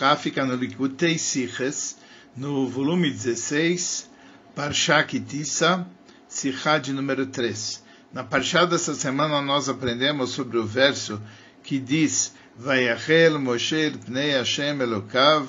Sikha fica no Likutei Siches, no volume 16, Parsha Kitissa, Sikha de número 3. Na Parsha dessa semana nós aprendemos sobre o verso que diz Vayachel Moshe pnei Hashem Elokav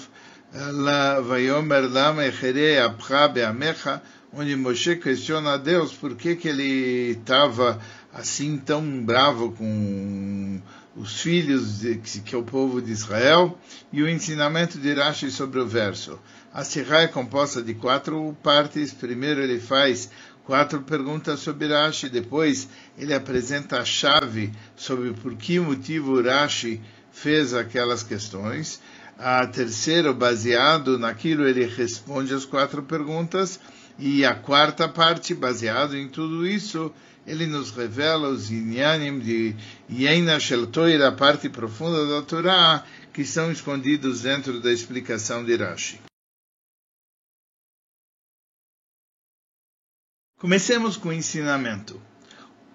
Vayomer Lama Echere Apcha Beamecha onde Moshe questiona a Deus por que, que ele estava assim tão bravo com os filhos, de, que é o povo de Israel, e o ensinamento de Rashi sobre o verso. A Sirá é composta de quatro partes. Primeiro ele faz quatro perguntas sobre Rashi, depois ele apresenta a chave sobre por que motivo Rashi fez aquelas questões. A terceira, baseado naquilo, ele responde as quatro perguntas. E a quarta parte, baseado em tudo isso, ele nos revela os inyanim de Yena Shel Toira, a parte profunda da Torá, que são escondidos dentro da explicação de Rashi. Comecemos com o ensinamento.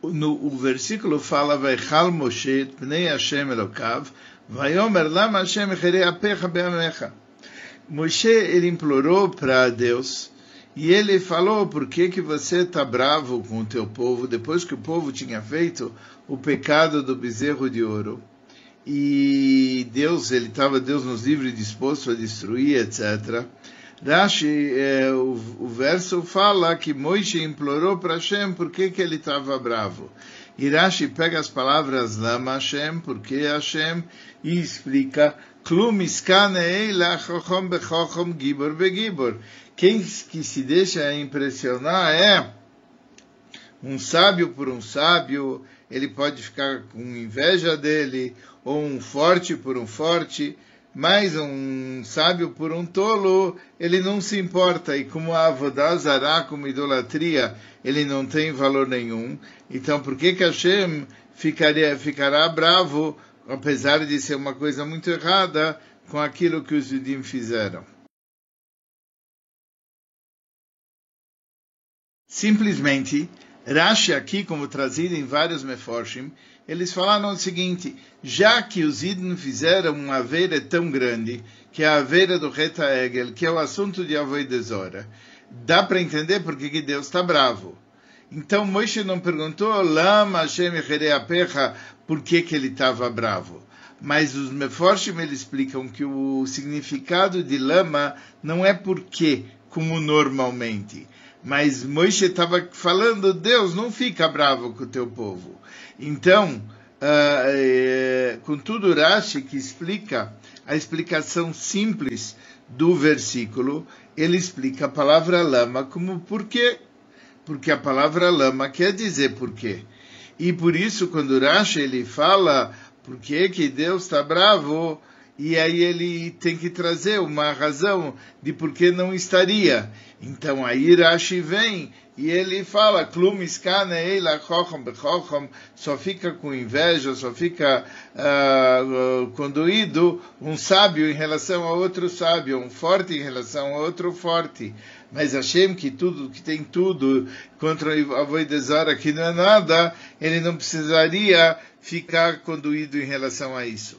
No, o versículo fala, Vaichal Moshe, Pnei Hashem Elokav, Vayomer Lama Hashem Echere Apecha Beamecha. Moshe, ele implorou para Deus, e ele falou: por que, que você está bravo com o teu povo depois que o povo tinha feito o pecado do bezerro de ouro? E Deus, ele estava, Deus nos livre disposto a destruir, etc. Rashi, é, o, o, verso fala que Moisés implorou para Hashem por que, que ele estava bravo. E Rashi pega as palavras Lama Hashem, porque Hashem, e explica Klum iskanei lachochom bechochom gibor begibor quem que se deixa impressionar é um sábio por um sábio, ele pode ficar com inveja dele, ou um forte por um forte, mas um sábio por um tolo, ele não se importa. E como a avodazará, como idolatria, ele não tem valor nenhum. Então, por que que Hashem ficaria, ficará bravo, apesar de ser uma coisa muito errada, com aquilo que os judim fizeram? Simplesmente, Rashi aqui, como trazido em vários Meforshim, eles falaram o seguinte, já que os Idn fizeram uma aveira tão grande, que é a aveira do Reta Egel, que é o assunto de Avoidezora, dá para entender por que Deus está bravo. Então Moisés não perguntou, Lama Hashem Apecha, por que, que ele estava bravo. Mas os Meforshim eles explicam que o significado de lama não é porque, como normalmente mas Moisés estava falando, Deus não fica bravo com o teu povo. Então, uh, uh, tudo Rashi que explica a explicação simples do versículo, ele explica a palavra lama como porquê. Porque a palavra lama quer dizer porquê. E por isso, quando Rashi ele fala por que, que Deus está bravo, e aí ele tem que trazer uma razão de por que não estaria. Então aí Rashi vem e ele fala, só fica com inveja, só fica uh, conduído um sábio em relação a outro sábio, um forte em relação a outro forte. Mas Hashem, que tudo, que tem tudo contra a Voidezara, que não é nada, ele não precisaria ficar conduído em relação a isso.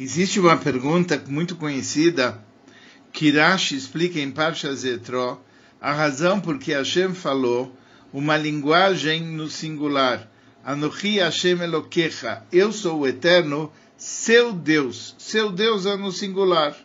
Existe uma pergunta muito conhecida que Rashi explica em Parsha Zetro a razão por que Hashem falou uma linguagem no singular. Anochi Hashem Elokecha, eu sou o eterno, seu Deus. Seu Deus é no singular.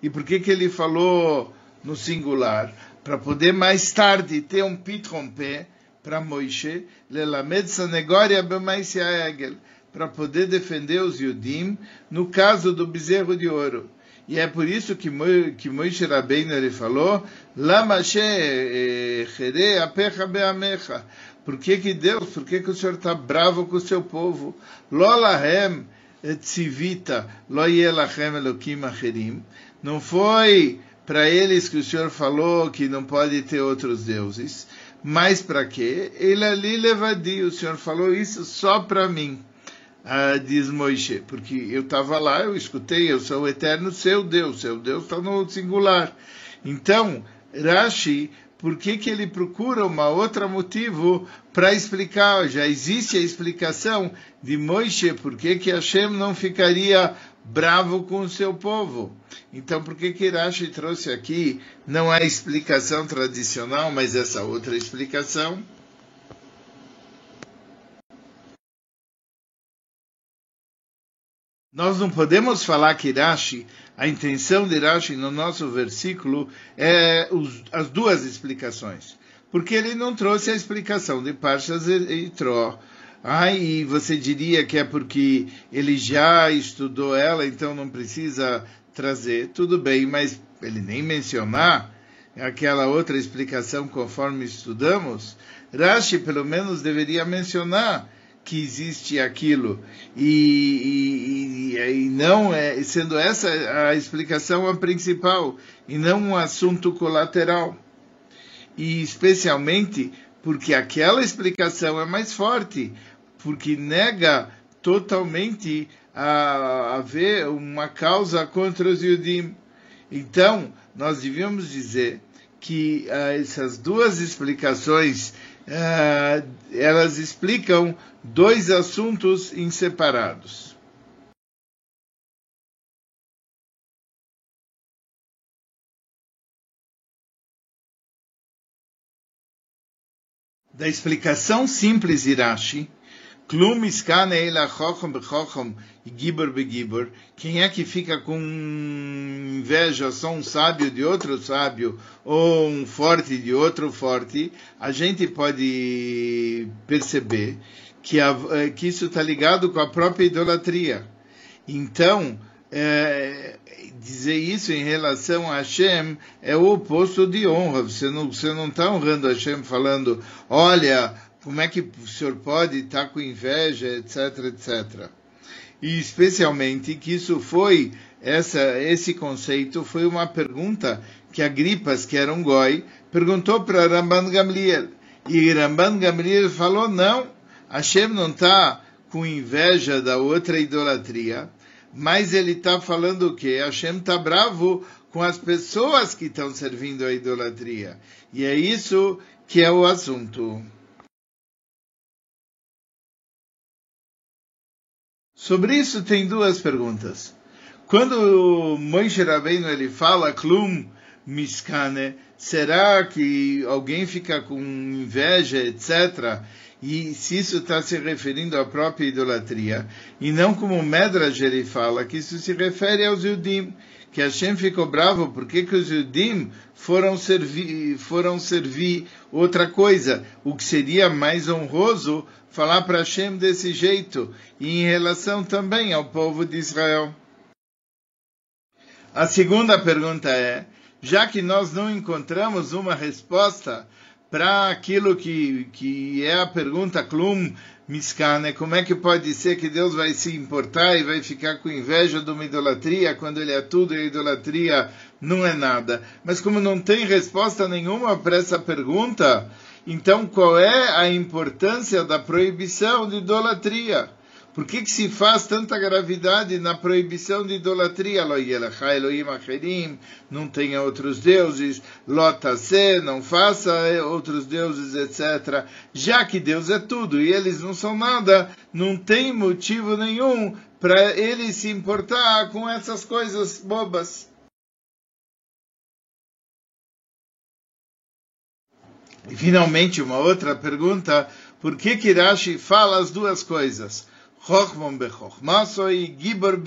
E por que que ele falou no singular? Para poder mais tarde ter um pitrompé para Moisés, lelamed sanegoria b'maisia egel para poder defender os Yudim no caso do bezerro de ouro. E é por isso que, que Moisés Rabbeinu ele falou, beamecha. Por que que Deus, por que que o Senhor está bravo com o seu povo? Lolahem tzivita lo yelachem elokim acherim. Não foi para eles que o Senhor falou que não pode ter outros deuses. Mas para quê? Ele ali levadi, o Senhor falou isso só para mim ah, diz Moisés, porque eu estava lá, eu escutei, eu sou o eterno seu Deus, seu Deus está no singular. Então, Rashi por que, que ele procura uma outra motivo para explicar? Já existe a explicação de Moisés, por que, que Hashem não ficaria bravo com o seu povo? Então, por que, que Rashi trouxe aqui não a explicação tradicional, mas essa outra explicação? Nós não podemos falar que Rashi, a intenção de Rashi no nosso versículo é os, as duas explicações. Porque ele não trouxe a explicação de Parshas e Tro. Ah, e você diria que é porque ele já estudou ela, então não precisa trazer. Tudo bem, mas ele nem mencionar aquela outra explicação conforme estudamos. Rashi, pelo menos, deveria mencionar que existe aquilo. E, e, e, não é sendo essa a explicação a principal e não um assunto colateral. E especialmente porque aquela explicação é mais forte porque nega totalmente a haver uma causa contra os Yudim. Então nós devíamos dizer que uh, essas duas explicações uh, elas explicam dois assuntos inseparados. Da explicação simples Irashi, Klum iskane ela chochom bechochom e gibor begibor. Quem é que fica com inveja só um sábio de outro sábio ou um forte de outro forte? A gente pode perceber que, a, eh, que isso está ligado com a própria idolatria. Então, é, dizer isso em relação a Hashem é o oposto de honra. Você não está você não tá honrando Hashem falando, olha, como é que o senhor pode estar com inveja, etc, etc. E especialmente que isso foi, essa, esse conceito foi uma pergunta que Agripas, que era um goi, perguntou para Ramban Gamliel. E Ramban Gamliel falou, não, Hashem não está com inveja da outra idolatria, mas ele está falando o quê? Hashem está bravo com as pessoas que estão servindo a idolatria. E é isso que é o assunto. Sobre isso tem duas perguntas. Quando Moshe Rabbeinu ele fala klum miskane, será que alguém fica com inveja, etc., e se isso está se referindo à própria idolatria, e não como Medrash ele fala, que isso se refere aos Yudim, que Hashem ficou bravo porque que os Yudim foram servir, foram servir outra coisa, o que seria mais honroso falar para Hashem desse jeito, e em relação também ao povo de Israel. A segunda pergunta é, já que nós não encontramos uma resposta para aquilo que, que é a pergunta Klum Miskane, como é que pode ser que Deus vai se importar e vai ficar com inveja de uma idolatria quando ele é tudo e a idolatria não é nada? Mas como não tem resposta nenhuma para essa pergunta, então qual é a importância da proibição de idolatria? Por que, que se faz tanta gravidade na proibição de idolatria? Não tenha outros deuses, lotase, não faça outros deuses, etc. Já que Deus é tudo e eles não são nada, não tem motivo nenhum para ele se importar com essas coisas bobas. E finalmente, uma outra pergunta: por que Kirashi fala as duas coisas? Chochmon bechochmasoi, gibor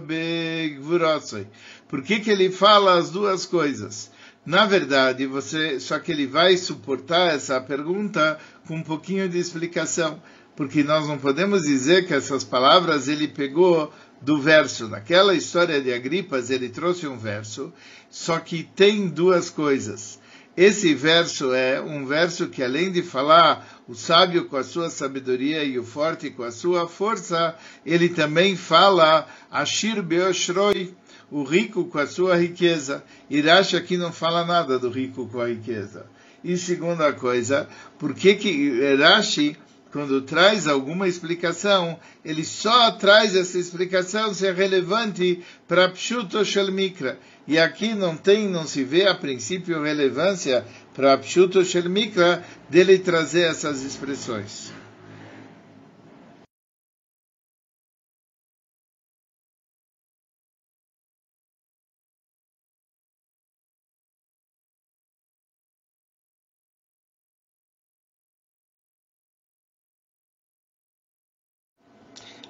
begvurasoi. Por que, que ele fala as duas coisas? Na verdade, você, só que ele vai suportar essa pergunta com um pouquinho de explicação, porque nós não podemos dizer que essas palavras ele pegou do verso. Naquela história de Agripas, ele trouxe um verso, só que tem duas coisas. Esse verso é um verso que, além de falar o sábio com a sua sabedoria e o forte com a sua força, ele também fala Ashir Beoshroi, o rico com a sua riqueza. Irashi aqui não fala nada do rico com a riqueza. E segunda coisa, por que que Rashi quando traz alguma explicação, ele só traz essa explicação se é relevante para Pshuto Shel Mikra. E aqui não tem, não se vê a princípio relevância para Pshuto Shel Mikra dele trazer essas expressões.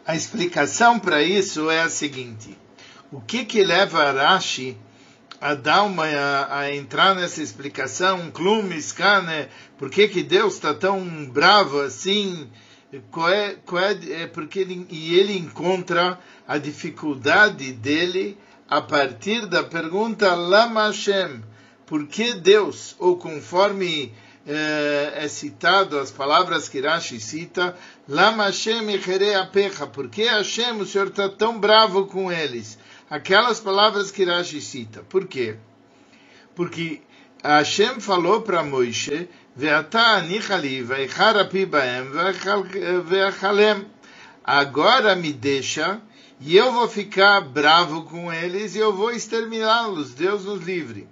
A explicação para isso é a seguinte: o que que leva Rashi a dar uma a, a entrar nessa explicação, Klum, Skane, por que que Deus está tão bravo assim? Qual é, qual é, é porque ele, e ele encontra a dificuldade dele a partir da pergunta Lama Hashem, por que Deus, ou conforme é, é citado as palavras que Rashi cita, Lama Hashem apecha, por que Hashem, o Senhor está tão bravo com eles? Aquelas palavras que Rashi cita. Por quê? Porque Hashem falou para Moisés, Agora me deixa e eu vou ficar bravo com eles e eu vou exterminá-los. Deus nos livre.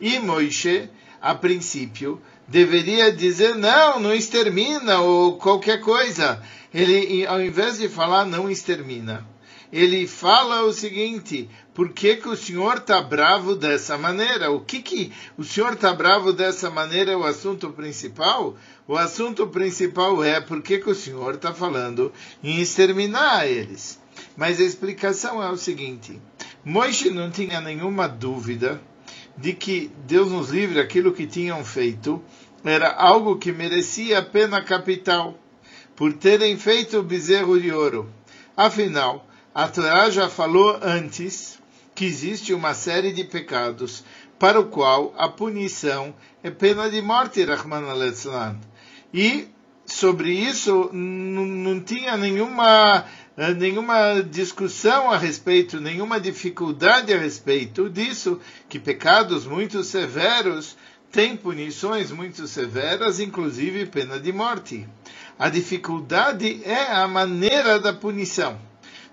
E Moisés, a princípio, deveria dizer não, não extermina ou qualquer coisa. Ele, ao invés de falar não extermina, ele fala o seguinte: por que, que o senhor está bravo dessa maneira? O que, que o senhor está bravo dessa maneira é o assunto principal? O assunto principal é por que, que o senhor está falando em exterminar eles. Mas a explicação é o seguinte: Moisés não tinha nenhuma dúvida de que Deus nos livre aquilo que tinham feito era algo que merecia a pena capital por terem feito o bezerro de ouro. Afinal, a Torá já falou antes que existe uma série de pecados para o qual a punição é pena de morte, Rahman al E sobre isso não tinha nenhuma nenhuma discussão a respeito, nenhuma dificuldade a respeito disso, que pecados muito severos têm punições muito severas, inclusive pena de morte. A dificuldade é a maneira da punição.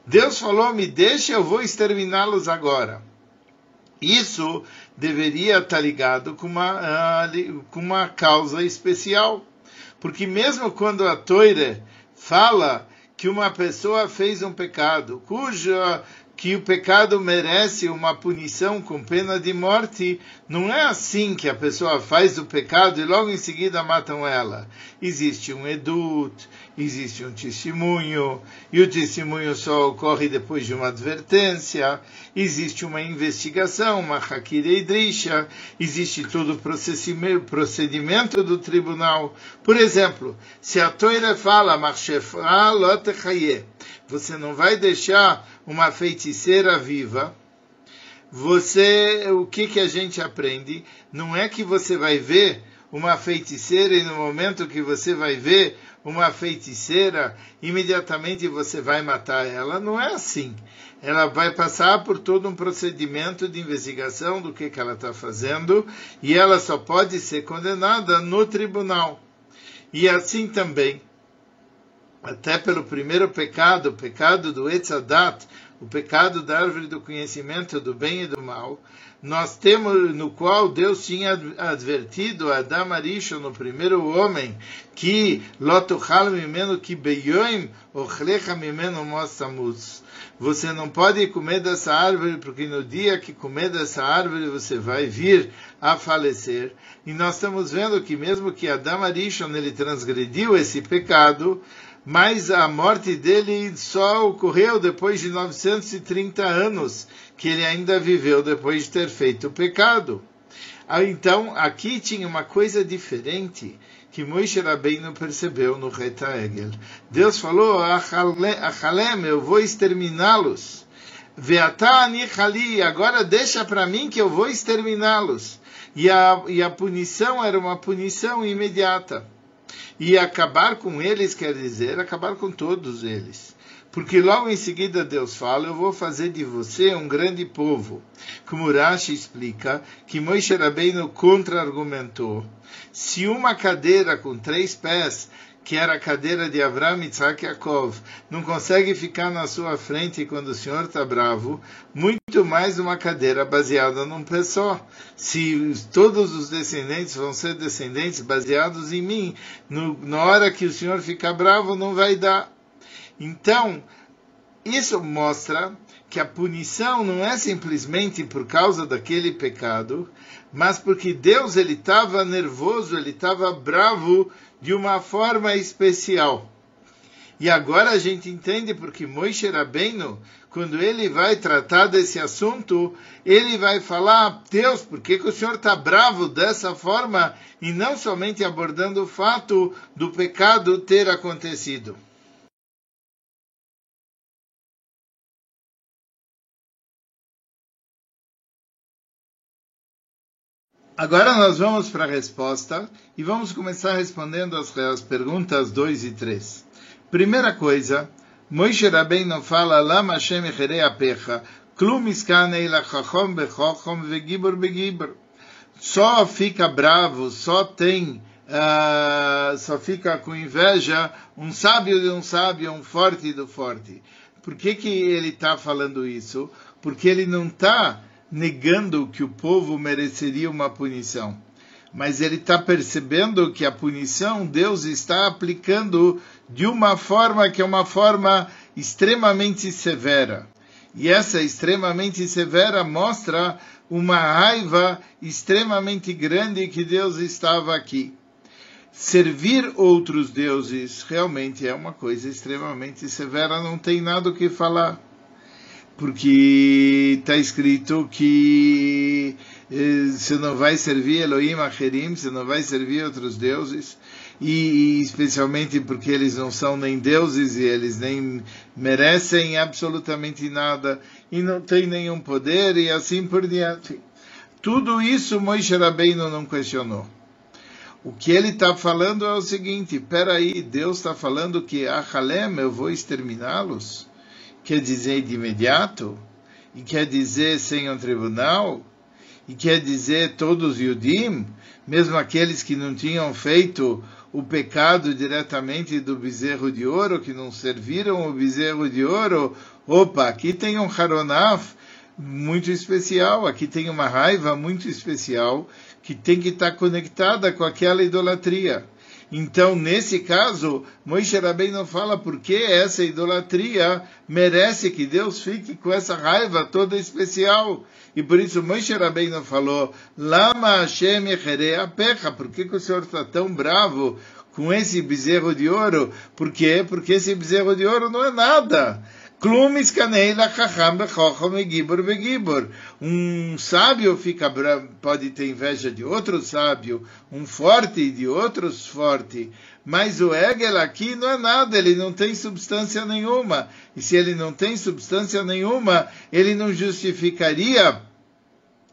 Deus falou: me deixe, eu vou exterminá-los agora. Isso deveria estar ligado com uma, uh, com uma causa especial. Porque mesmo quando a Toire fala que uma pessoa fez um pecado, cuja que o pecado merece uma punição com pena de morte, não é assim que a pessoa faz o pecado e logo em seguida matam ela. Existe um edut, existe um testemunho, e o testemunho só ocorre depois de uma advertência, existe uma investigação, uma hakira idrisha, existe todo o procedimento do tribunal. Por exemplo, se a Toira fala, você não vai deixar uma feiticeira viva, você, o que que a gente aprende? Não é que você vai ver uma feiticeira e no momento que você vai ver uma feiticeira, imediatamente você vai matar ela. Não é assim. Ela vai passar por todo um procedimento de investigação do que, que ela está fazendo e ela só pode ser condenada no tribunal. E assim também, até pelo primeiro pecado, o pecado do Etzadat, o pecado da árvore do conhecimento do bem e do mal, nós temos no qual Deus tinha advertido a Adam Arishon, no primeiro homem, que lotuchal mimeno que beyoim ochlecha mimeno mosamuz. Você não pode comer dessa árvore, porque no dia que comer dessa árvore você vai vir a falecer. E nós estamos vendo que mesmo que Adam Arishon ele transgrediu esse pecado, mas a morte dele só ocorreu depois de 930 anos, que ele ainda viveu depois de ter feito o pecado. Ah, então, aqui tinha uma coisa diferente que Moshe Rabbeinu percebeu no Reta Egel. Deus falou, Achalem, eu vou exterminá-los. Veatani Hali, agora deixa para mim que eu vou exterminá-los. E a, e a punição era uma punição imediata. E acabar com eles quer dizer acabar com todos eles. Porque logo em seguida Deus fala, eu vou fazer de você um grande povo. Como Rashi explica, que Moshe Rabbeinu contra-argumentou. Se uma cadeira com três pés que era a cadeira de Avram, e não consegue ficar na sua frente quando o Senhor está bravo, muito mais uma cadeira baseada num pé só. Se todos os descendentes vão ser descendentes baseados em mim, no, na hora que o Senhor ficar bravo, não vai dar. Então, isso mostra que a punição não é simplesmente por causa daquele pecado, mas porque Deus ele estava nervoso, ele estava bravo de uma forma especial. E agora a gente entende porque Moisés Rabbeinu, quando ele vai tratar desse assunto, ele vai falar, Deus, por que, que o Senhor está bravo dessa forma e não somente abordando o fato do pecado ter acontecido? Agora nós vamos para a resposta e vamos começar respondendo as, as perguntas 2 e 3. Primeira coisa, Moishe Rabbeinu fala, Lama Hashem echerei apecha, klum iskanei lachachom bechachom vegibor begibor. Só fica bravo, só tem, uh, só fica com inveja um sábio de um sábio, um forte do forte. Por que, que ele está falando isso? Porque ele não está negando que o povo mereceria uma punição. Mas ele está percebendo que a punição Deus está aplicando de uma forma que é uma forma extremamente severa. E essa extremamente severa mostra uma raiva extremamente grande que Deus estava aqui. Servir outros deuses realmente é uma coisa extremamente severa, não tem nada o que falar porque está escrito que eh, você não vai servir Elohim Acherim, você não vai servir outros deuses, e, especialmente porque eles não são nem deuses e eles nem merecem absolutamente nada e não têm nenhum poder e assim por diante. Tudo isso Moisés Rabbeinu não questionou. O que ele está falando é o seguinte: peraí, Deus está falando que a Halem eu vou exterminá-los? quer dizer de imediato, e quer dizer sem um tribunal, e quer dizer todos os Yudim, mesmo aqueles que não tinham feito o pecado diretamente do bezerro de ouro, que não serviram o bezerro de ouro. Opa, aqui tem um Haronaf muito especial, aqui tem uma raiva muito especial que tem que estar conectada com aquela idolatria. Então, nesse caso, Moisés não fala por que essa idolatria merece que Deus fique com essa raiva toda especial. E por isso Moisés não falou, Lama Hashem pecha, por que, que o Senhor está tão bravo com esse bezerro de ouro? Por quê? Porque esse bezerro de ouro não é nada. Um sábio fica pode ter inveja de outro sábio, um forte de outros forte, mas o Hegel aqui não é nada, ele não tem substância nenhuma. E se ele não tem substância nenhuma, ele não justificaria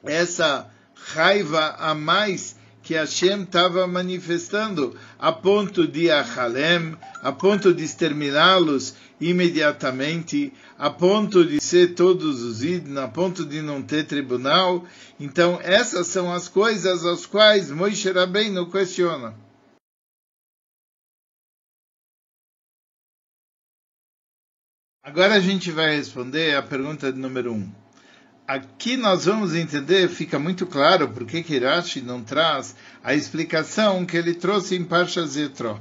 essa raiva a mais que Hashem estava manifestando, a ponto de Achalem, a ponto de exterminá-los imediatamente, a ponto de ser todos os idnos, a ponto de não ter tribunal. Então, essas são as coisas às quais Moisés Rabbeinu questiona. Agora a gente vai responder a pergunta número um aqui nós vamos entender, fica muito claro por que Rashi não traz a explicação que ele trouxe em Parsha Zetro.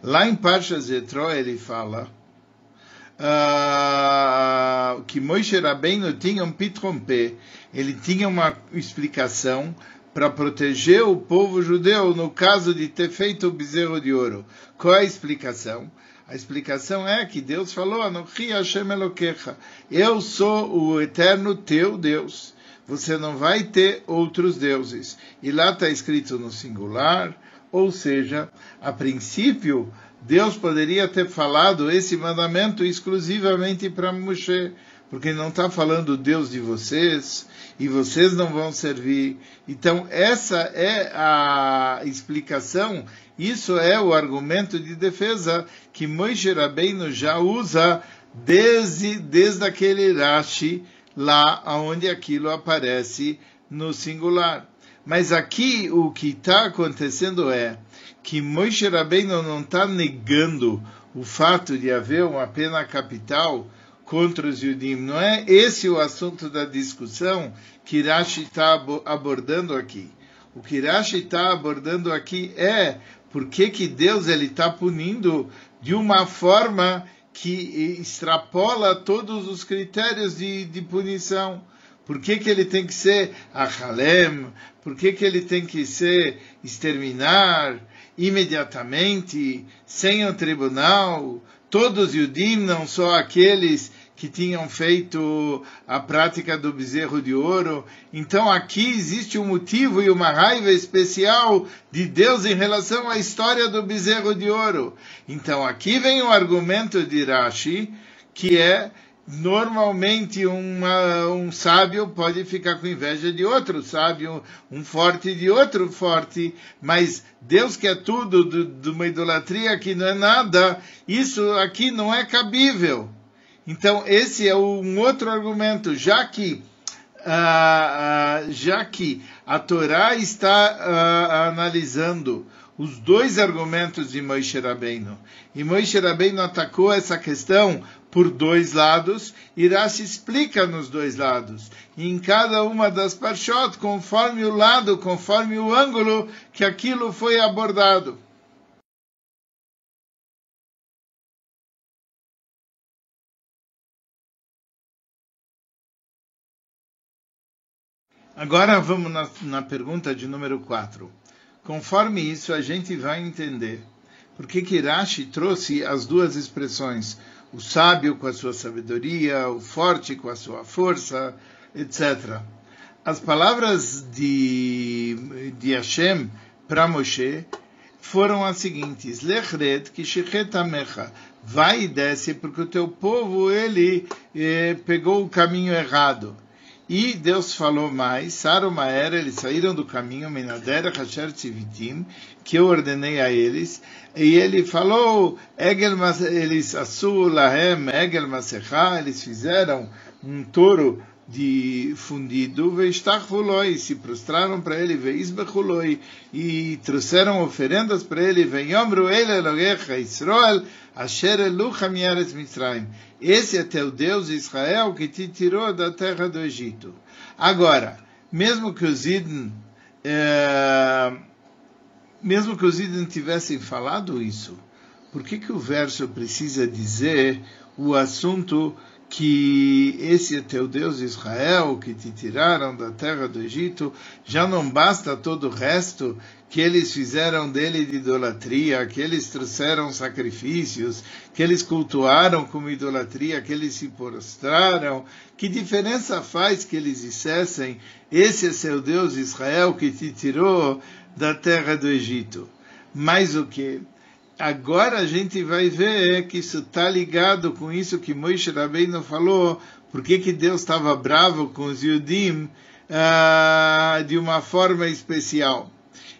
Lá em Parsha Zetro ele fala uh, que Moshe Rabbeinu tinha um pitrompé, ele tinha uma explicação para proteger o povo judeu no caso de ter feito o bezerro de ouro. Qual é a explicação? A explicação é que Deus falou, Anochi Hashem Elokecha, eu sou o eterno teu Deus. Você não vai ter outros deuses. E lá está escrito no singular, ou seja, a princípio, Deus poderia ter falado esse mandamento exclusivamente para Moshe, porque não está falando Deus de vocês, e vocês não vão servir. Então, essa é a explicação isso é o argumento de defesa que Moshe Rabbeinu já usa desde, desde aquele Rashi lá onde aquilo aparece no singular. Mas aqui o que está acontecendo é que Moshe Rabbeinu não está negando o fato de haver uma pena capital contra os Yudim. Não é esse o assunto da discussão que Rashi está abordando aqui. O que Rashi está abordando aqui é por que, que Deus está punindo de uma forma que extrapola todos os critérios de, de punição. Por que, que ele tem que ser Achalem? Por que, que ele tem que ser exterminar imediatamente, sem o tribunal? Todos os Yudim, não só aqueles que tinham feito a prática do bezerro de ouro. Então aqui existe um motivo e uma raiva especial de Deus em relação à história do bezerro de ouro. Então aqui vem o argumento de Rashi, que é normalmente uma, um sábio pode ficar com inveja de outro sábio, um forte de outro forte, mas Deus quer tudo de uma idolatria que não é nada, isso aqui não é cabível. Então, esse é um outro argumento, já que, uh, uh, já que a Torá está uh, analisando os dois argumentos de Moisés Rabbeinu, e Moisés Rabbeinu atacou essa questão por dois lados, e Rashi explica nos dois lados, em cada uma das parshot, conforme o lado, conforme o ângulo que aquilo foi abordado. Agora vamos na, na pergunta de número 4. Conforme isso, a gente vai entender por que Rashi trouxe as duas expressões, o sábio com a sua sabedoria, o forte com a sua força, etc. As palavras de, de Hashem para Moshe foram as seguintes: Lechred kishichet vai e desce porque o teu povo ele eh, pegou o caminho errado. E Deus falou mais, Sarumaera, eles saíram do caminho, Menadera Hasher Tzivitim, que eu ordenei a eles, e ele falou, Egel, eles Asu Lahem, Egel Masecha, eles fizeram um touro de fundido, Veistachvuloi, se prostraram para ele, Veisbechuloi, e trouxeram oferendas para ele, Veyomru Ele Elogecha Israel, Asher Elucha Mieretz Mitzrayim. Esse é teu Deus Israel que te tirou da terra do Egito. Agora, mesmo que os Idn, é, mesmo que os Idn tivessem falado isso, por que, que o verso precisa dizer o assunto que esse é teu Deus Israel, que te tiraram da terra do Egito, já não basta todo o resto que eles fizeram dele de idolatria, que eles trouxeram sacrifícios, que eles cultuaram como idolatria, que eles se prostraram. Que diferença faz que eles dissessem: Esse é seu Deus Israel que te tirou da terra do Egito? Mais o que? agora a gente vai ver que isso está ligado com isso que Moisés Rabbeinu falou, por que, que Deus estava bravo com os Yudim uh, de uma forma especial.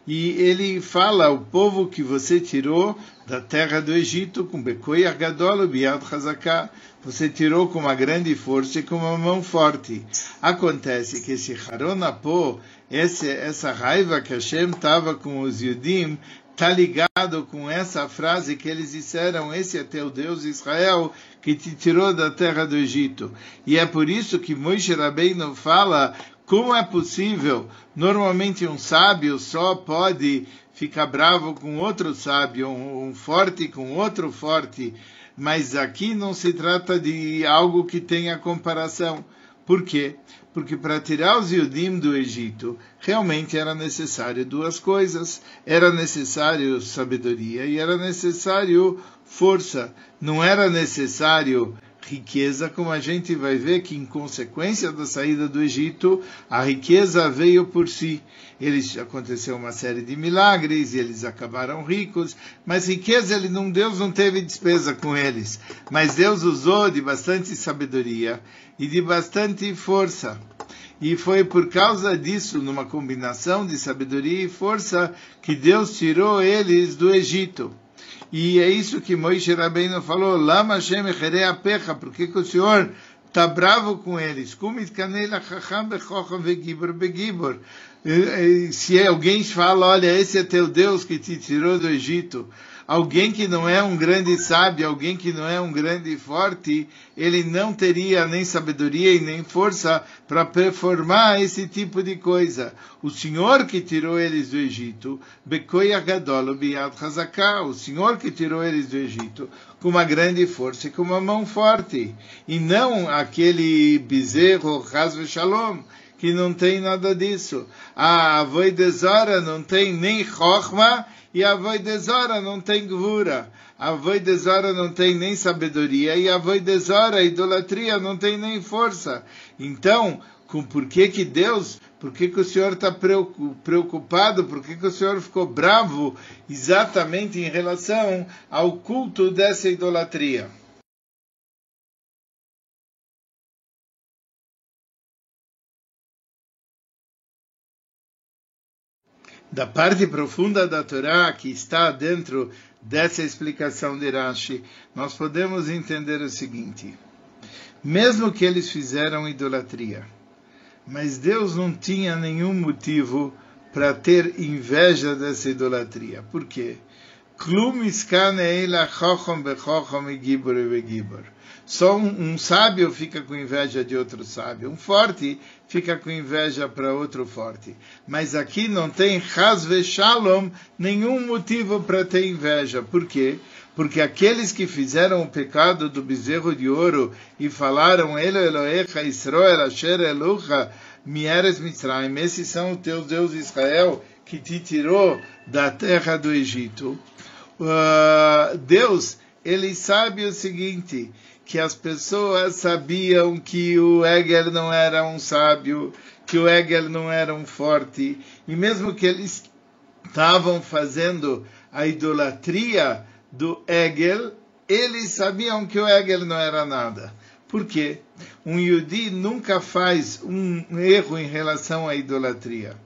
E ele fala, o povo que você tirou da terra do Egito, com Bekoi Agadol, Biad Hazaká, você tirou com uma grande força e com uma mão forte. Acontece que esse Haronapô, essa raiva que Hashem estava com os Yudim, está ligado com essa frase que eles disseram: Esse é teu Deus Israel que te tirou da terra do Egito. E é por isso que Moshe Rabbeinu fala como é possível, normalmente um sábio só pode ficar bravo com outro sábio, um, forte com outro forte, mas aqui não se trata de algo que tenha comparação. Por quê? Porque para tirar os Yudim do Egito, realmente era necessário duas coisas. Era necessário sabedoria e era necessário força. Não era necessário riqueza, como a gente vai ver que em consequência da saída do Egito, a riqueza veio por si. Eles aconteceu uma série de milagres e eles acabaram ricos, mas riqueza ele não Deus não teve despesa com eles, mas Deus usou de bastante sabedoria e de bastante força. E foi por causa disso, numa combinação de sabedoria e força, que Deus tirou eles do Egito. E é isso que Moisés Rabbeinu falou, Lama Hashem pecha, por que, o Senhor está bravo com eles. Se alguém fala, olha, esse é teu Deus que te tirou do Egito, alguém que não é um grande sábio, alguém que não é um grande forte, ele não teria nem sabedoria e nem força para performar esse tipo de coisa. O Senhor que tirou eles do Egito, o Senhor que tirou eles do Egito, com uma grande força e com uma mão forte, e não aquele bezerro, Hasve Shalom, que não tem nada disso. A Avoidezora não tem nem Chochma e a Avoidezora não tem Gvura. A Avoidezora não tem nem sabedoria e a Avoidezora, a idolatria, não tem nem força. Então, com por que que Deus, por que que o Senhor está preocupado, por que que o Senhor ficou bravo exatamente em relação ao culto dessa idolatria? Da parte profunda da Torá que está dentro dessa explicação de Rashi, nós podemos entender o seguinte: mesmo que eles fizeram idolatria, mas Deus não tinha nenhum motivo para ter inveja dessa idolatria. Por quê? Klum só um, um, sábio fica com inveja de outro sábio. Um forte fica com inveja para outro forte. Mas aqui não tem Hasve Shalom nenhum motivo para ter inveja. Por quê? Porque aqueles que fizeram o pecado do bezerro de ouro e falaram Elo Elohecha Israel Asher Elucha Mieres Mitzrayim, esses são os teus Deus Israel que te tirou da terra do Egito. Uh, Deus, ele sabe o seguinte, que as pessoas sabiam que o Hegel não era um sábio, que o Hegel não era um forte, e mesmo que eles estavam fazendo a idolatria do Hegel, eles sabiam que o Hegel não era nada. Por quê? Um Yudi nunca faz um erro em relação à idolatria.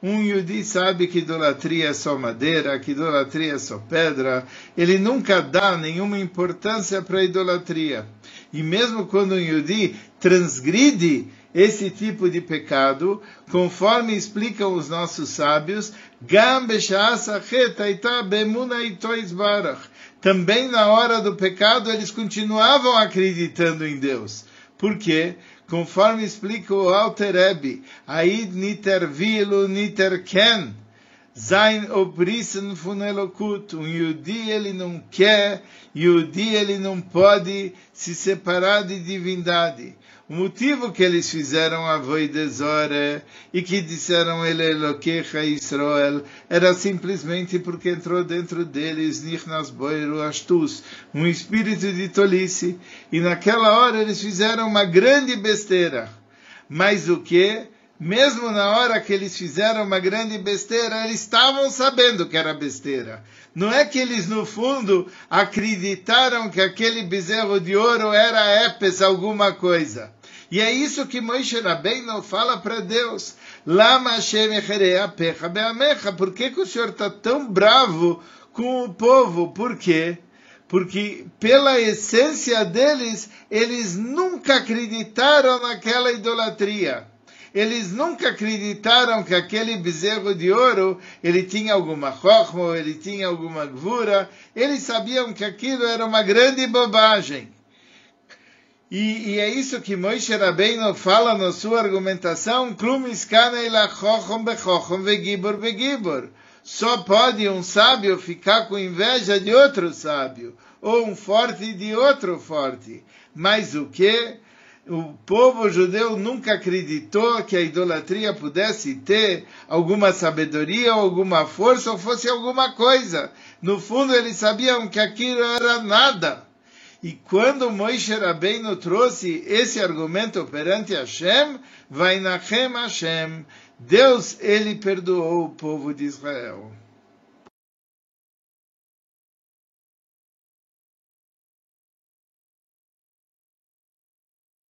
Um Yudi sabe que idolatria é só madeira, que idolatria é só pedra. Ele nunca dá nenhuma importância para a idolatria. E mesmo quando um Yudi transgride esse tipo de pecado, conforme explicam os nossos sábios, também na hora do pecado eles continuavam acreditando em Deus. Por quê? Conforme explica o Alter Rebbe, Aid niter vilu niter ken, sein obrissen von Elokut, um Yudi ele não quer, Yudi ele não pode se separar de divindade. O motivo que eles fizeram a Voidezore e que disseram ele Eloquecha Israel era simplesmente porque entrou dentro deles Nichnas Boiru Astus, um espírito de tolice. E naquela hora eles fizeram uma grande besteira. Mas o que? Mesmo na hora que eles fizeram uma grande besteira, eles estavam sabendo que era besteira. Não é que eles, no fundo, acreditaram que aquele bezerro de ouro era Epes alguma coisa. E é isso que Moisés Rabbeinu fala para Deus. Lama be'amecha. Por que, que o Senhor está tão bravo com o povo? Por quê? Porque pela essência deles, eles nunca acreditaram naquela idolatria. Eles nunca acreditaram que aquele bezerro de ouro, ele tinha alguma chokma, ele tinha alguma gvura. Eles sabiam que aquilo era uma grande bobagem. E, e, é isso que Moshe Rabbeinu fala na sua argumentação, Só pode um sábio ficar com inveja de outro sábio, ou um forte de outro forte. Mas o que? O povo judeu nunca acreditou que a idolatria pudesse ter alguma sabedoria, alguma força, ou fosse alguma coisa. No fundo, eles sabiam que aquilo era nada. E quando Moisés Rabbeinu trouxe esse argumento perante Hashem, vai Nachem Hashem, Deus, ele perdoou o povo de Israel.